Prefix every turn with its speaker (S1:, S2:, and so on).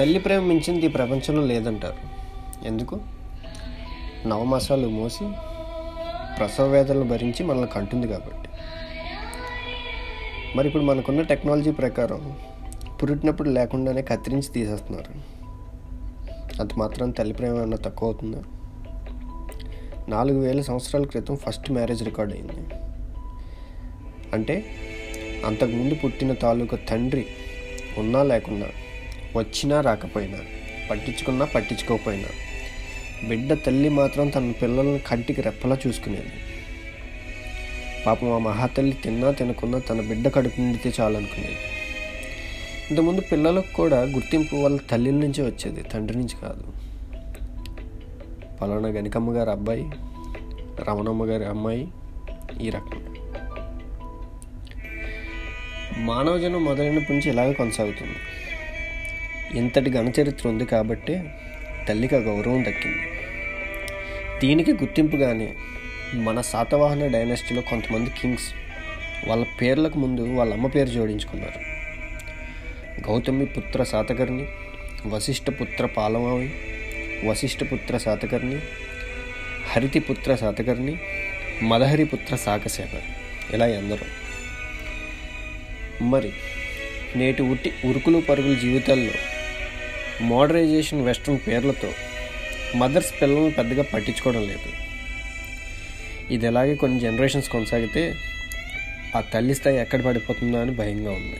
S1: తల్లి ప్రేమ మించింది ఈ ప్రపంచంలో లేదంటారు. ఎందుకు? నవమాసాలు మోసి ప్రసవ వేదనలు భరించి మనల్ని కంటుంది కాబట్టి. మరి ఇప్పుడు మనకున్న టెక్నాలజీ ప్రకారం పురిటినప్పుడు లేకుండానే కత్తిరించి తీసేస్తున్నారు. అంత మాత్రం తల్లి ప్రేమ ఏమన్నా తక్కువ అవుతుందా నాలుగు వేల సంవత్సరాల క్రితం ఫస్ట్ మ్యారేజ్ రికార్డ్ అయింది. అంటే అంతకుముందు పుట్టిన తాలూకా తండ్రి ఉన్నా లేకున్నా వచ్చినా రాకపోయినా పట్టించుకున్నా పట్టించుకోకపోయినా బిడ్డ తల్లి మాత్రం తన పిల్లల్ని కంటికి రెప్పలా చూసుకునేది. పాపం ఆ మహాతల్లి తిన్నా తినకున్నా తన బిడ్డ కడుపు నిండితే చాలనుకునేది. ఇంతకుముందు పిల్లలకు కూడా గుర్తింపు వాళ్ళ తల్లి నుంచే వచ్చేది తండ్రి నుంచి కాదు. పలానా గనికమ్మ గారి అబ్బాయి రమణమ్మ గారి అమ్మాయి ఈ రకం మానవ జనం మొదలైనప్పటి నుంచి ఇలాగే కొనసాగుతుంది. ఇంతటి ఘనచరిత్ర ఉంది కాబట్టే తల్లికి ఆ గౌరవం దక్కింది. దీనికి గుర్తింపుగానే మన శాతవాహన డైనాసిటీలో కొంతమంది కింగ్స్ వాళ్ళ పేర్లకు ముందు వాళ్ళ అమ్మ పేరు జోడించుకున్నారు. గౌతమి పుత్ర శాతకర్ణి వశిష్ఠ పుత్ర పాలమావి వశిష్ఠ పుత్ర శాతకర్ణి హరితి పుత్ర శాతకర్ణి మదహరి పుత్ర ఇలా ఎందరో. మరి నేటి ఉట్టి ఉరుకులు పరుగుల జీవితాల్లో మోడరైజేషన్ వెస్ట్రన్ పేర్లతో మదర్స్ పిల్లల్ని పెద్దగా పట్టించుకోవడం లేదు. ఇది ఎలాగే కొన్ని జనరేషన్స్ కొనసాగితే ఆ తల్లి స్థాయి ఎక్కడ పడిపోతుందో అని భయంగా ఉంది.